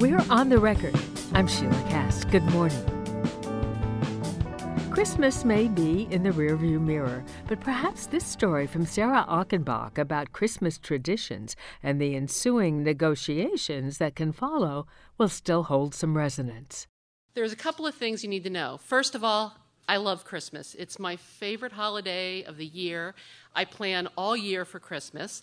We're on the record. I'm Sheila Kast. Good morning. Christmas may be in the rearview mirror, but perhaps this story from Sarah Achenbach about Christmas traditions and the ensuing negotiations that can follow will still hold some resonance. There's a couple of things you need to know. First of all, I love Christmas. It's my favorite holiday of the year. I plan all year for Christmas.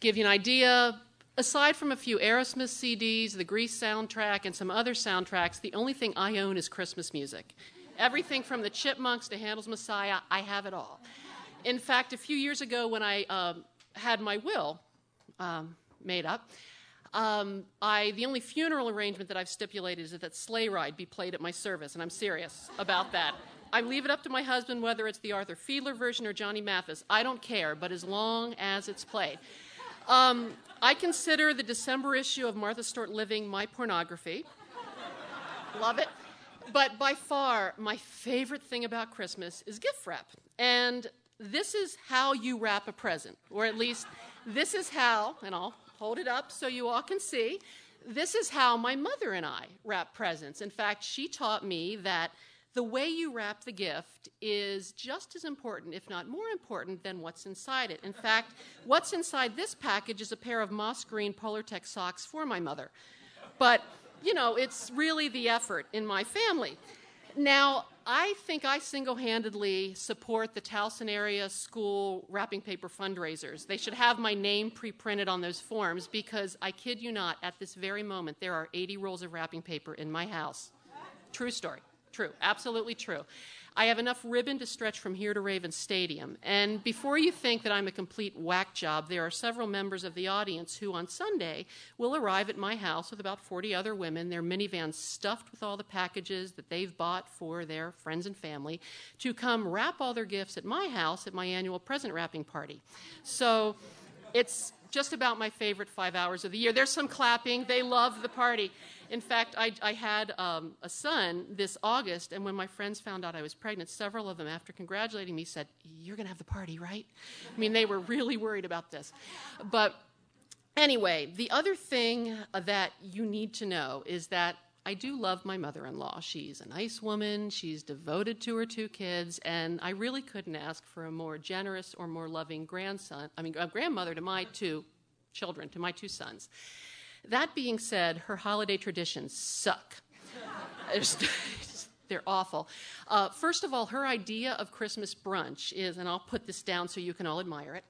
Give you an idea, aside from a few Aerosmith CDs, the Grease soundtrack, and some other soundtracks, the only thing I own is Christmas music. Everything from the Chipmunks to Handel's Messiah, I have it all. In fact, a few years ago when I um, had my will um, made up, um, I, the only funeral arrangement that I've stipulated is that that sleigh ride be played at my service, and I'm serious about that. I leave it up to my husband whether it's the Arthur Fiedler version or Johnny Mathis. I don't care, but as long as it's played. Um, I consider the December issue of Martha Stewart Living my pornography. Love it. But by far, my favorite thing about Christmas is gift wrap. And this is how you wrap a present, or at least this is how, and I'll hold it up so you all can see. This is how my mother and I wrap presents. In fact, she taught me that the way you wrap the gift is just as important, if not more important, than what's inside it. In fact, what's inside this package is a pair of moss green Polartec socks for my mother. But, you know, it's really the effort in my family. Now, I think I single handedly support the Towson area school wrapping paper fundraisers. They should have my name pre printed on those forms because I kid you not, at this very moment, there are 80 rolls of wrapping paper in my house. True story. True, absolutely true. I have enough ribbon to stretch from here to Raven Stadium. And before you think that I'm a complete whack job, there are several members of the audience who on Sunday will arrive at my house with about 40 other women, their minivans stuffed with all the packages that they've bought for their friends and family, to come wrap all their gifts at my house at my annual present wrapping party. So it's just about my favorite five hours of the year. There's some clapping, they love the party. In fact, I, I had um, a son this August, and when my friends found out I was pregnant, several of them, after congratulating me, said, You're going to have the party, right? I mean, they were really worried about this. But anyway, the other thing that you need to know is that I do love my mother in law. She's a nice woman, she's devoted to her two kids, and I really couldn't ask for a more generous or more loving grandson, I mean, a grandmother to my two children, to my two sons. That being said, her holiday traditions suck. They're awful. Uh, first of all, her idea of Christmas brunch is, and I'll put this down so you can all admire it.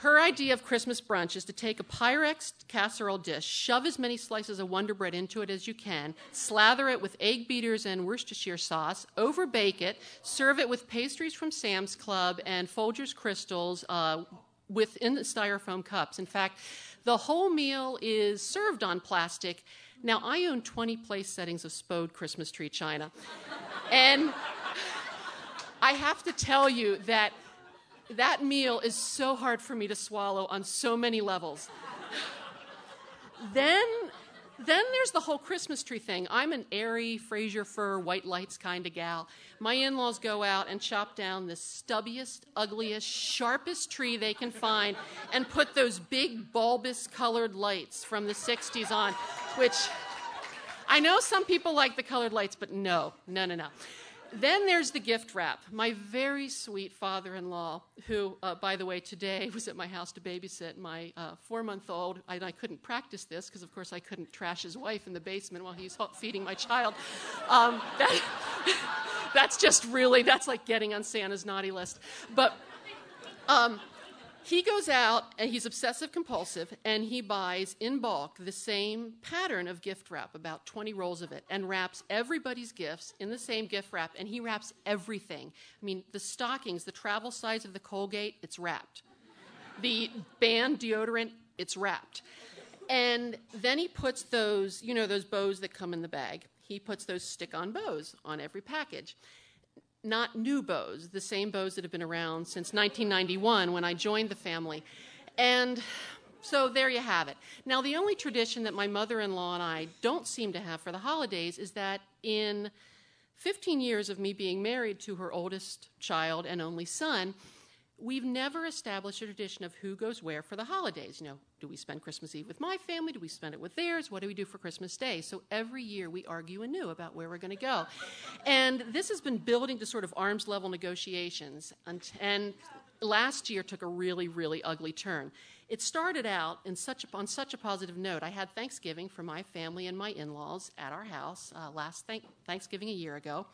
Her idea of Christmas brunch is to take a Pyrex casserole dish, shove as many slices of Wonder Bread into it as you can, slather it with egg beaters and Worcestershire sauce, overbake it, serve it with pastries from Sam's Club and Folgers crystals uh, within the styrofoam cups. In fact, the whole meal is served on plastic. Now, I own 20 place settings of Spode Christmas tree china. and I have to tell you that that meal is so hard for me to swallow on so many levels. then then there's the whole Christmas tree thing. I'm an airy, Fraser fir, white lights kind of gal. My in laws go out and chop down the stubbiest, ugliest, sharpest tree they can find and put those big, bulbous colored lights from the 60s on, which I know some people like the colored lights, but no, no, no, no. Then there's the gift wrap. My very sweet father in law, who, uh, by the way, today was at my house to babysit my uh, four month old. I, I, couldn't practice this because, of course, I couldn't trash his wife in the basement while he's feeding my child. Um, that, that's just really, that's like getting on Santa's naughty list. But um, he goes out and he's obsessive compulsive and he buys in bulk the same pattern of gift wrap, about 20 rolls of it, and wraps everybody's gifts in the same gift wrap. And he wraps everything. I mean, the stockings, the travel size of the Colgate, it's wrapped. The Ban deodorant, it's wrapped. And then he puts those, you know, those bows that come in the bag. He puts those stick on bows on every package not new bows, the same bows that have been around since 1991 when I joined the family. And so there you have it. Now, the only tradition that my mother in law and I don't seem to have for the holidays is that in 15 years of me being married to her oldest child and only son, we've never established a tradition of who goes where for the holidays. You know, do we spend Christmas Eve with my family? Do we spend it with theirs? What do we do for Christmas Day? So every year we argue anew about where we're going to go. And this has been building to sort of arms level negotiations. And, and last year took a really, really ugly turn. It started out such a, on such a positive note. I had Thanksgiving for my family and my in laws at our house uh, last th- Thanksgiving a year ago.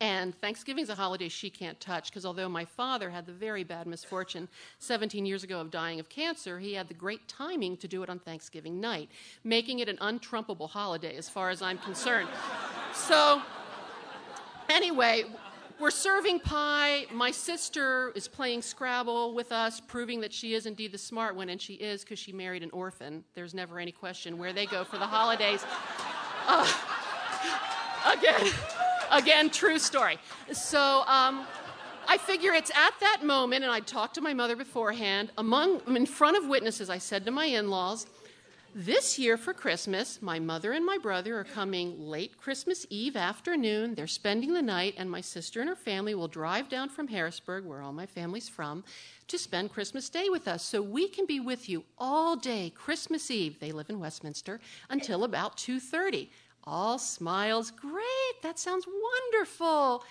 And Thanksgiving's a holiday she can't touch because although my father had the very bad misfortune 17 years ago of dying of cancer, he had the great timing to do it on Thanksgiving night, making it an untrumpable holiday as far as I'm concerned. so, anyway, we're serving pie. My sister is playing Scrabble with us, proving that she is indeed the smart one, and she is because she married an orphan. There's never any question where they go for the holidays. Uh, again. Again, true story. So um, I figure it's at that moment, and I talked to my mother beforehand. Among, in front of witnesses, I said to my in laws, this year for Christmas, my mother and my brother are coming late Christmas Eve afternoon. They're spending the night, and my sister and her family will drive down from Harrisburg, where all my family's from, to spend Christmas Day with us. So we can be with you all day Christmas Eve. They live in Westminster until about 2:30. All smiles. Great, that sounds wonderful.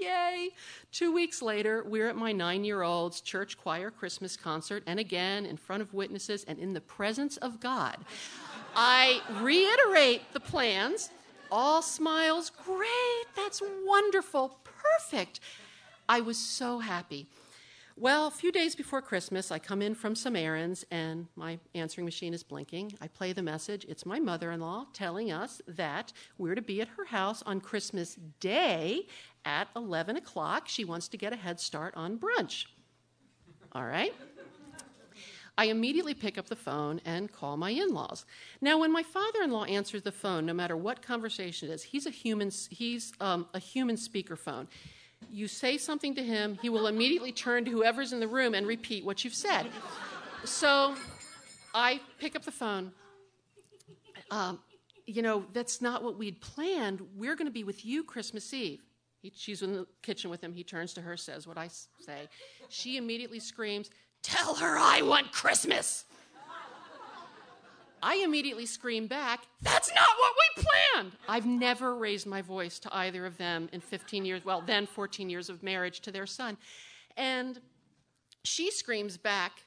Yay. Two weeks later, we're at my nine year old's church choir Christmas concert, and again, in front of witnesses and in the presence of God. I reiterate the plans. All smiles. Great, that's wonderful. Perfect. I was so happy. Well, a few days before Christmas, I come in from some errands and my answering machine is blinking. I play the message. It's my mother in law telling us that we're to be at her house on Christmas Day at 11 o'clock. She wants to get a head start on brunch. All right? I immediately pick up the phone and call my in laws. Now, when my father in law answers the phone, no matter what conversation it is, he's a human, he's, um, a human speakerphone you say something to him, he will immediately turn to whoever's in the room and repeat what you've said. So I pick up the phone. Um, you know, that's not what we'd planned. We're going to be with you Christmas Eve. He, she's in the kitchen with him. He turns to her, says what I say. She immediately screams, Tell her I want Christmas. I immediately scream back, That's not what we planned! I've never raised my voice to either of them in 15 years, well, then 14 years of marriage to their son. And she screams back,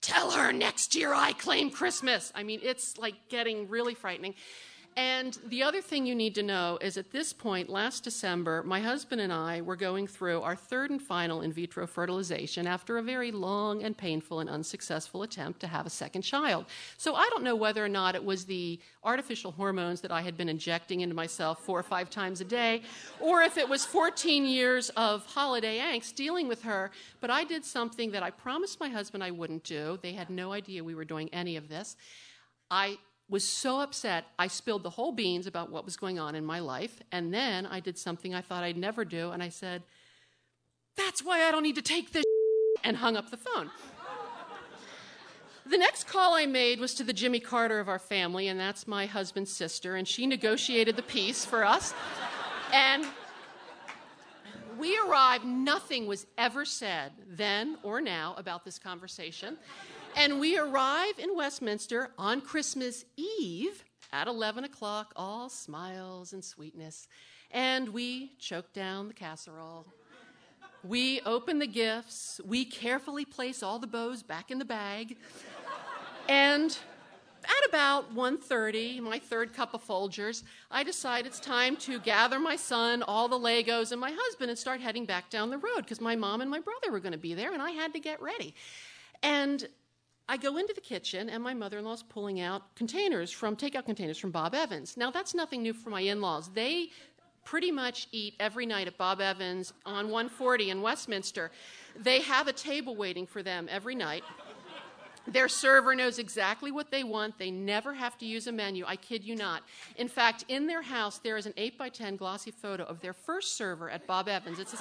Tell her next year I claim Christmas. I mean, it's like getting really frightening. And the other thing you need to know is at this point, last December, my husband and I were going through our third and final in vitro fertilization after a very long and painful and unsuccessful attempt to have a second child. So I don't know whether or not it was the artificial hormones that I had been injecting into myself four or five times a day, or if it was 14 years of holiday angst dealing with her. But I did something that I promised my husband I wouldn't do. They had no idea we were doing any of this. I was so upset, I spilled the whole beans about what was going on in my life. And then I did something I thought I'd never do. And I said, That's why I don't need to take this, and hung up the phone. The next call I made was to the Jimmy Carter of our family, and that's my husband's sister, and she negotiated the peace for us. And we arrived, nothing was ever said then or now about this conversation. And we arrive in Westminster on Christmas Eve at 11 o'clock, all smiles and sweetness. And we choke down the casserole. We open the gifts. We carefully place all the bows back in the bag. And at about 1.30, my third cup of Folgers, I decide it's time to gather my son, all the Legos, and my husband and start heading back down the road because my mom and my brother were going to be there and I had to get ready. And I go into the kitchen and my mother in law is pulling out containers from takeout containers from Bob Evans. Now, that's nothing new for my in laws. They pretty much eat every night at Bob Evans on 140 in Westminster. They have a table waiting for them every night. Their server knows exactly what they want. They never have to use a menu. I kid you not. In fact, in their house, there is an 8 by 10 glossy photo of their first server at Bob Evans. It's a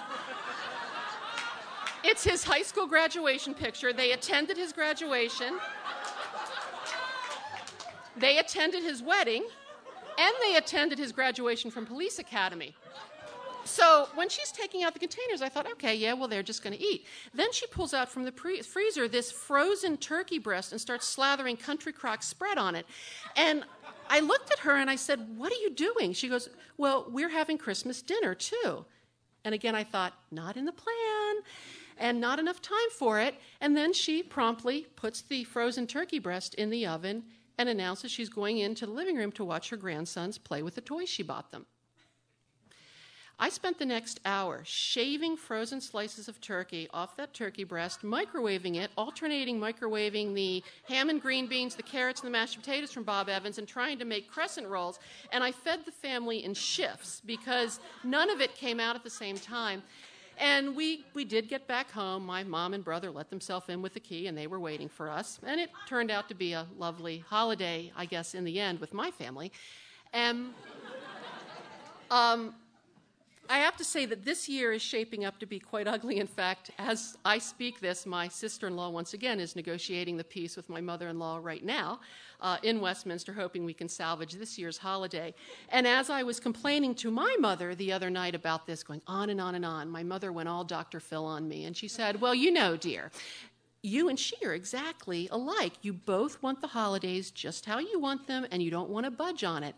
it's his high school graduation picture. They attended his graduation, they attended his wedding, and they attended his graduation from police academy. so when she's taking out the containers, I thought, okay, yeah, well, they're just going to eat. Then she pulls out from the pre- freezer this frozen turkey breast and starts slathering Country Crock spread on it. And I looked at her and I said, What are you doing? She goes, Well, we're having Christmas dinner too. And again, I thought, Not in the plan and not enough time for it. And then she promptly puts the frozen turkey breast in the oven and announces she's going into the living room to watch her grandsons play with the toys she bought them. I spent the next hour shaving frozen slices of turkey off that turkey breast, microwaving it, alternating microwaving the ham and green beans, the carrots, and the mashed potatoes from Bob Evans, and trying to make crescent rolls. And I fed the family in shifts because none of it came out at the same time. And we, we did get back home. My mom and brother let themselves in with the key, and they were waiting for us. And it turned out to be a lovely holiday, I guess, in the end with my family. And um, I have to say that this year is shaping up to be quite ugly. In fact, as I speak this, my sister in law, once again, is negotiating the peace with my mother in law right now uh, in Westminster, hoping we can salvage this year's holiday. And as I was complaining to my mother the other night about this, going on and on and on, my mother went all Dr. Phil on me. And she said, Well, you know, dear, you and she are exactly alike. You both want the holidays just how you want them, and you don't want to budge on it.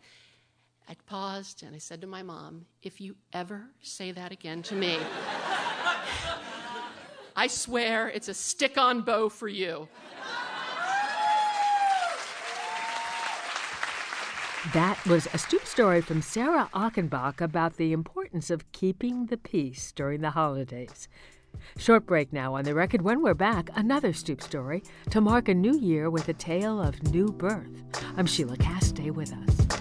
I paused and I said to my mom, If you ever say that again to me, I swear it's a stick on bow for you. That was a stoop story from Sarah Achenbach about the importance of keeping the peace during the holidays. Short break now on the record. When we're back, another stoop story to mark a new year with a tale of new birth. I'm Sheila Kast. Stay with us.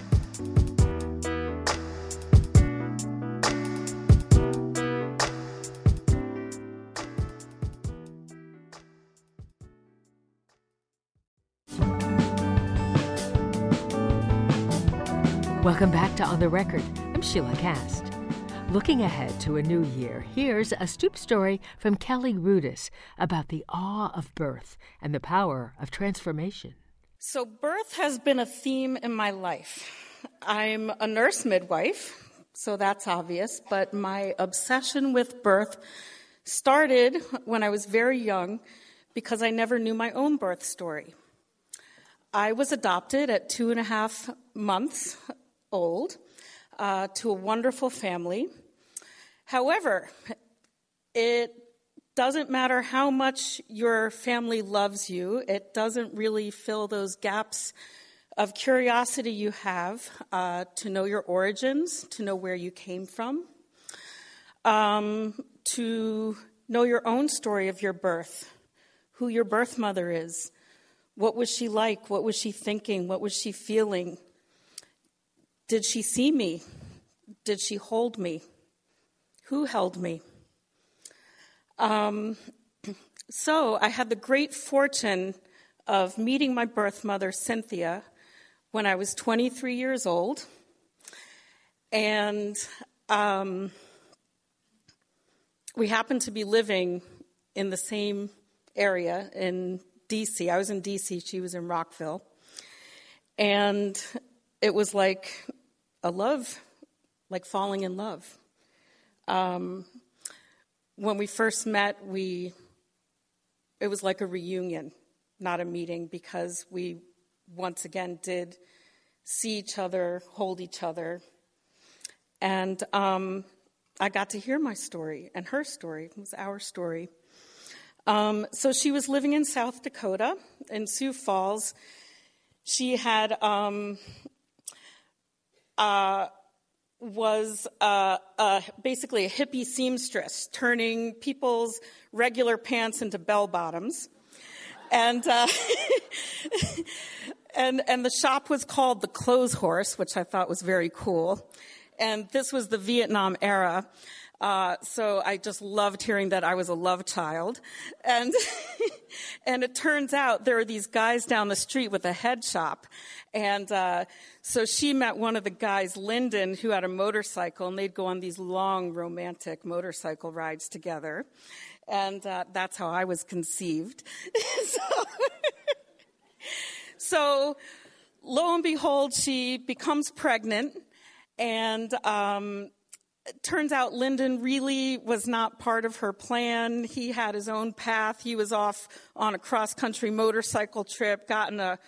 Welcome back to On the Record. I'm Sheila Kast. Looking ahead to a new year, here's a stoop story from Kelly Rudis about the awe of birth and the power of transformation. So, birth has been a theme in my life. I'm a nurse midwife, so that's obvious, but my obsession with birth started when I was very young because I never knew my own birth story. I was adopted at two and a half months old uh, to a wonderful family. However, it doesn't matter how much your family loves you, it doesn't really fill those gaps of curiosity you have uh, to know your origins, to know where you came from, um, to know your own story of your birth, who your birth mother is, what was she like, what was she thinking, what was she feeling, did she see me? Did she hold me? Who held me? Um, so I had the great fortune of meeting my birth mother, Cynthia, when I was 23 years old. And um, we happened to be living in the same area in DC. I was in DC, she was in Rockville. And it was like a love, like falling in love. Um, when we first met, we it was like a reunion, not a meeting, because we once again did see each other, hold each other, and um, I got to hear my story and her story. It was our story. Um, so she was living in South Dakota in Sioux Falls. She had um, uh, was uh, uh, basically a hippie seamstress, turning people's regular pants into bell bottoms. And, uh, and, and the shop was called the Clothes Horse, which I thought was very cool. And this was the Vietnam era. Uh, so I just loved hearing that I was a love child. And, and it turns out there are these guys down the street with a head shop. And uh, so she met one of the guys, Lyndon, who had a motorcycle, and they'd go on these long romantic motorcycle rides together. And uh, that's how I was conceived. so, so, lo and behold, she becomes pregnant. And um, turns out Lyndon really was not part of her plan. He had his own path. He was off on a cross country motorcycle trip, got in a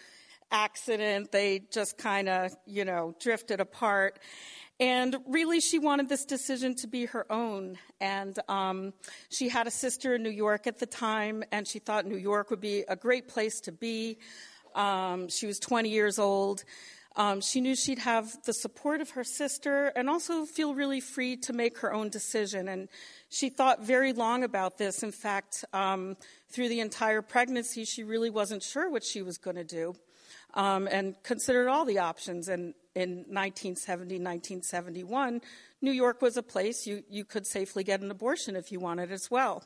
accident. They just kind of, you know, drifted apart. And really, she wanted this decision to be her own. And um, she had a sister in New York at the time, and she thought New York would be a great place to be. Um, she was 20 years old. Um, she knew she'd have the support of her sister and also feel really free to make her own decision. And she thought very long about this. In fact, um, through the entire pregnancy, she really wasn't sure what she was going to do um, and considered all the options. And in 1970, 1971, New York was a place you, you could safely get an abortion if you wanted as well.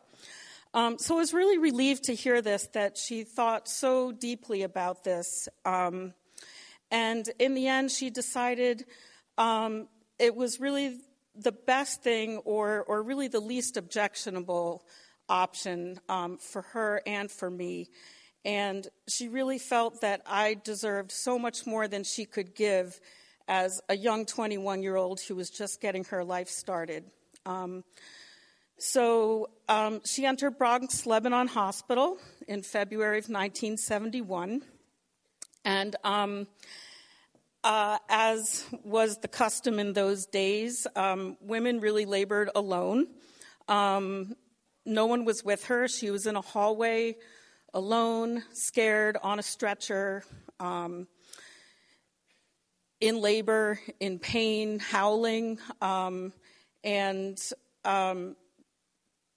Um, so I was really relieved to hear this, that she thought so deeply about this. Um, and in the end, she decided um, it was really the best thing or, or really the least objectionable option um, for her and for me. And she really felt that I deserved so much more than she could give as a young 21 year old who was just getting her life started. Um, so um, she entered Bronx Lebanon Hospital in February of 1971. And um, uh, as was the custom in those days, um, women really labored alone. Um, no one was with her. She was in a hallway alone, scared, on a stretcher, um, in labor, in pain, howling. Um, and um,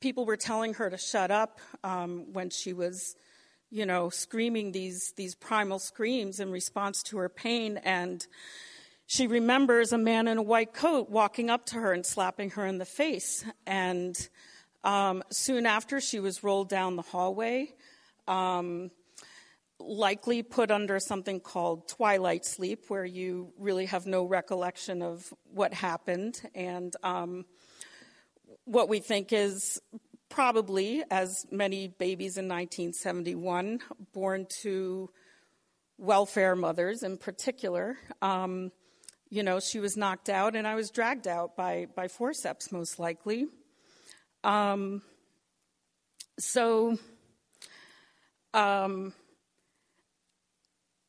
people were telling her to shut up when she was, you know, screaming these, these primal screams in response to her pain. And she remembers a man in a white coat walking up to her and slapping her in the face. And um, soon after, she was rolled down the hallway um, likely put under something called twilight sleep, where you really have no recollection of what happened. And um, what we think is probably, as many babies in 1971, born to welfare mothers in particular. Um, you know, she was knocked out, and I was dragged out by, by forceps, most likely. Um, so, um,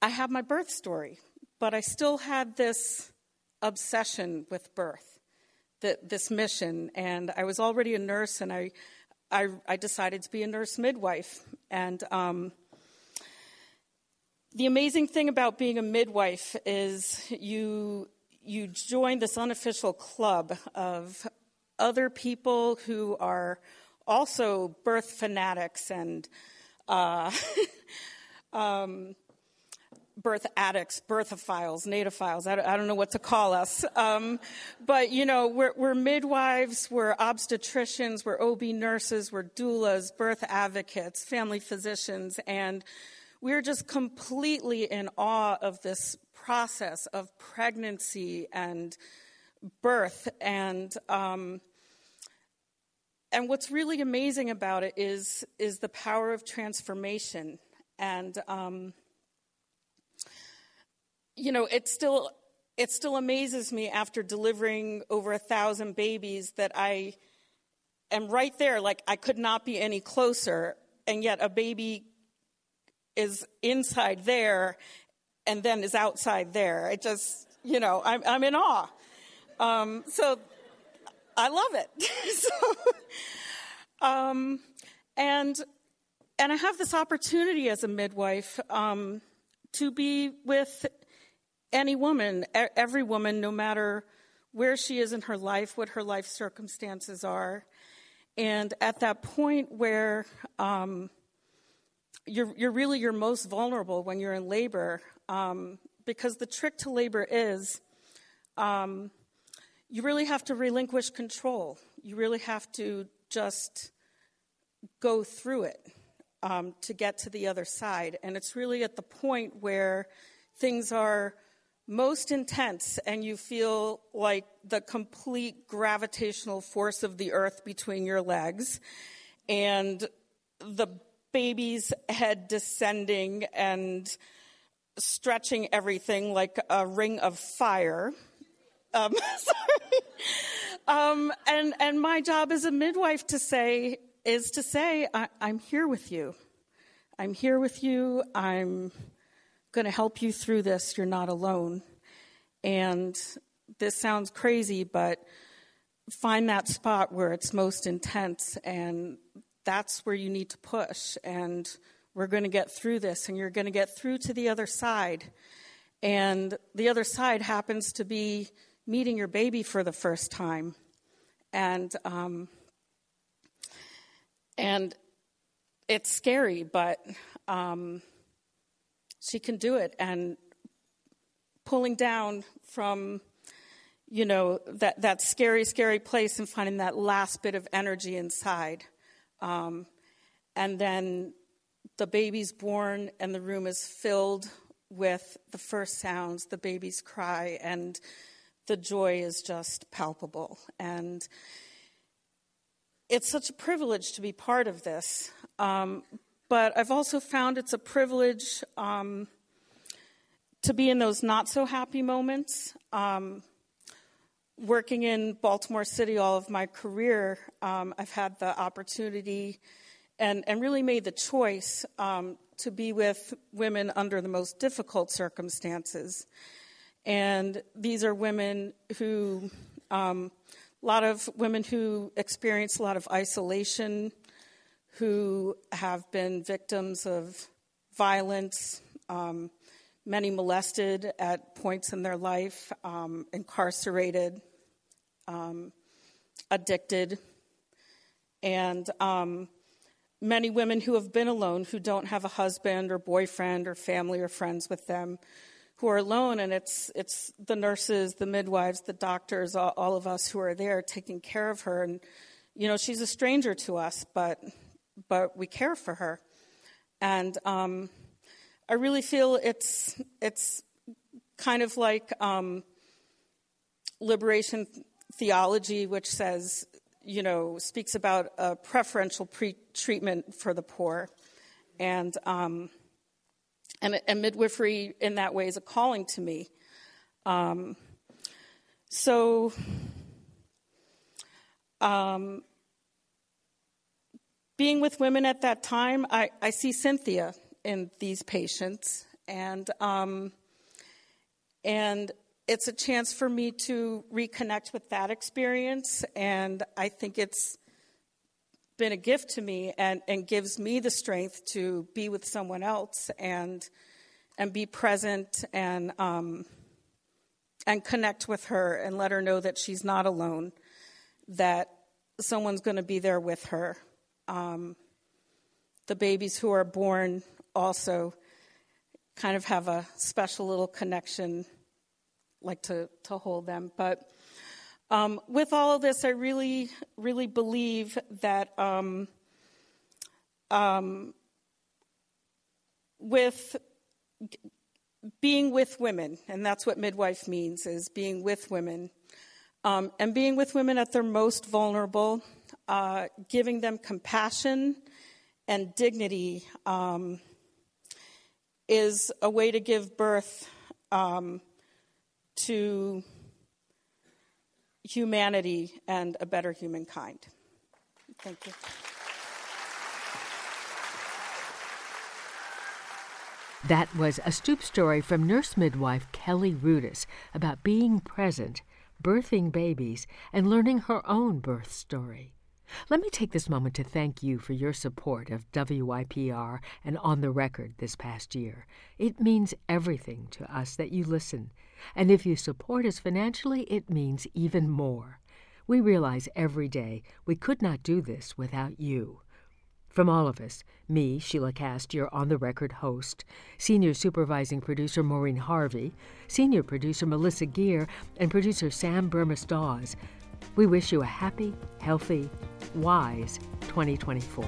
I have my birth story, but I still had this obsession with birth, this mission, and I was already a nurse, and I, I, I decided to be a nurse midwife, and um, the amazing thing about being a midwife is you you join this unofficial club of other people who are also birth fanatics and uh, um, birth addicts, birthophiles, natophiles. I, I don't know what to call us. Um, but, you know, we're, we're, midwives, we're obstetricians, we're OB nurses, we're doulas, birth advocates, family physicians, and we're just completely in awe of this process of pregnancy and birth. And, um, and what's really amazing about it is, is the power of transformation. And, um, you know, it still, it still amazes me after delivering over a thousand babies that I am right there, like I could not be any closer, and yet a baby is inside there and then is outside there. It just, you know, I'm, I'm in awe. Um, so I love it. so, um, and and I have this opportunity as a midwife um, to be with any woman, every woman, no matter where she is in her life, what her life circumstances are, and at that point where um, you're you're really your most vulnerable when you're in labor, um, because the trick to labor is um, you really have to relinquish control. You really have to just go through it um, to get to the other side. And it's really at the point where things are most intense and you feel like the complete gravitational force of the earth between your legs and the baby's head descending and stretching everything like a ring of fire um, Um, and and my job as a midwife to say is to say I, I'm here with you. I'm here with you. I'm going to help you through this. You're not alone. And this sounds crazy, but find that spot where it's most intense, and that's where you need to push. And we're going to get through this, and you're going to get through to the other side. And the other side happens to be meeting your baby for the first time. And, um, and it's scary, but um, she can do it. And pulling down from you know that that scary scary place and finding that last bit of energy inside. Um, and then the baby's born and the room is filled with the first sounds the baby's cry and the joy is just palpable. And it's such a privilege to be part of this. Um, but i've also found it's a privilege um, to be in those not so happy moments. Um, working in Baltimore City all of my career, um, I've had the opportunity and, and really made the choice um, to be with women under the most difficult circumstances. And these are women who, um, a lot of women who experience a lot of isolation, who have been victims of violence, um, many molested at points in their life, um, incarcerated, um, addicted, and um, many women who have been alone, who don't have a husband or boyfriend or family or friends with them, who are alone, and it's it's the nurses, the midwives, the doctors, all, all of us who are there taking care of her, and you know she's a stranger to us, but but we care for her, and um, I really feel it's it's kind of like um, liberation theology, which says, you know, speaks about a preferential pre- treatment for the poor, and um, and, and, midwifery in that way is a calling to me. Um, so. Um, being with women at that time, I, I see Cynthia in these patients, and um, and it's a chance for me to reconnect with that experience, and I think it's been a gift to me and, and gives me the strength to be with someone else and and be present and um, and connect with her and let her know that she's not alone, that someone's going to be there with her. Um, the babies who are born also kind of have a special little connection, like to, to hold them. But um, with all of this, I really, really believe that um, um, with being with women, and that's what midwife means, is being with women, um, and being with women at their most vulnerable, uh, giving them compassion and dignity um, is a way to give birth um, to humanity and a better humankind. Thank you. That was a stoop story from nurse midwife Kelly Rudis about being present, birthing babies, and learning her own birth story. Let me take this moment to thank you for your support of WYPR and On the Record this past year. It means everything to us that you listen, and if you support us financially, it means even more. We realize every day we could not do this without you. From all of us, me, Sheila Kast, your on the record host, senior supervising producer Maureen Harvie, senior producer Melissa Gerr, and producer Sam Bermas-Dawes, we wish you a happy, healthy, wise 2024.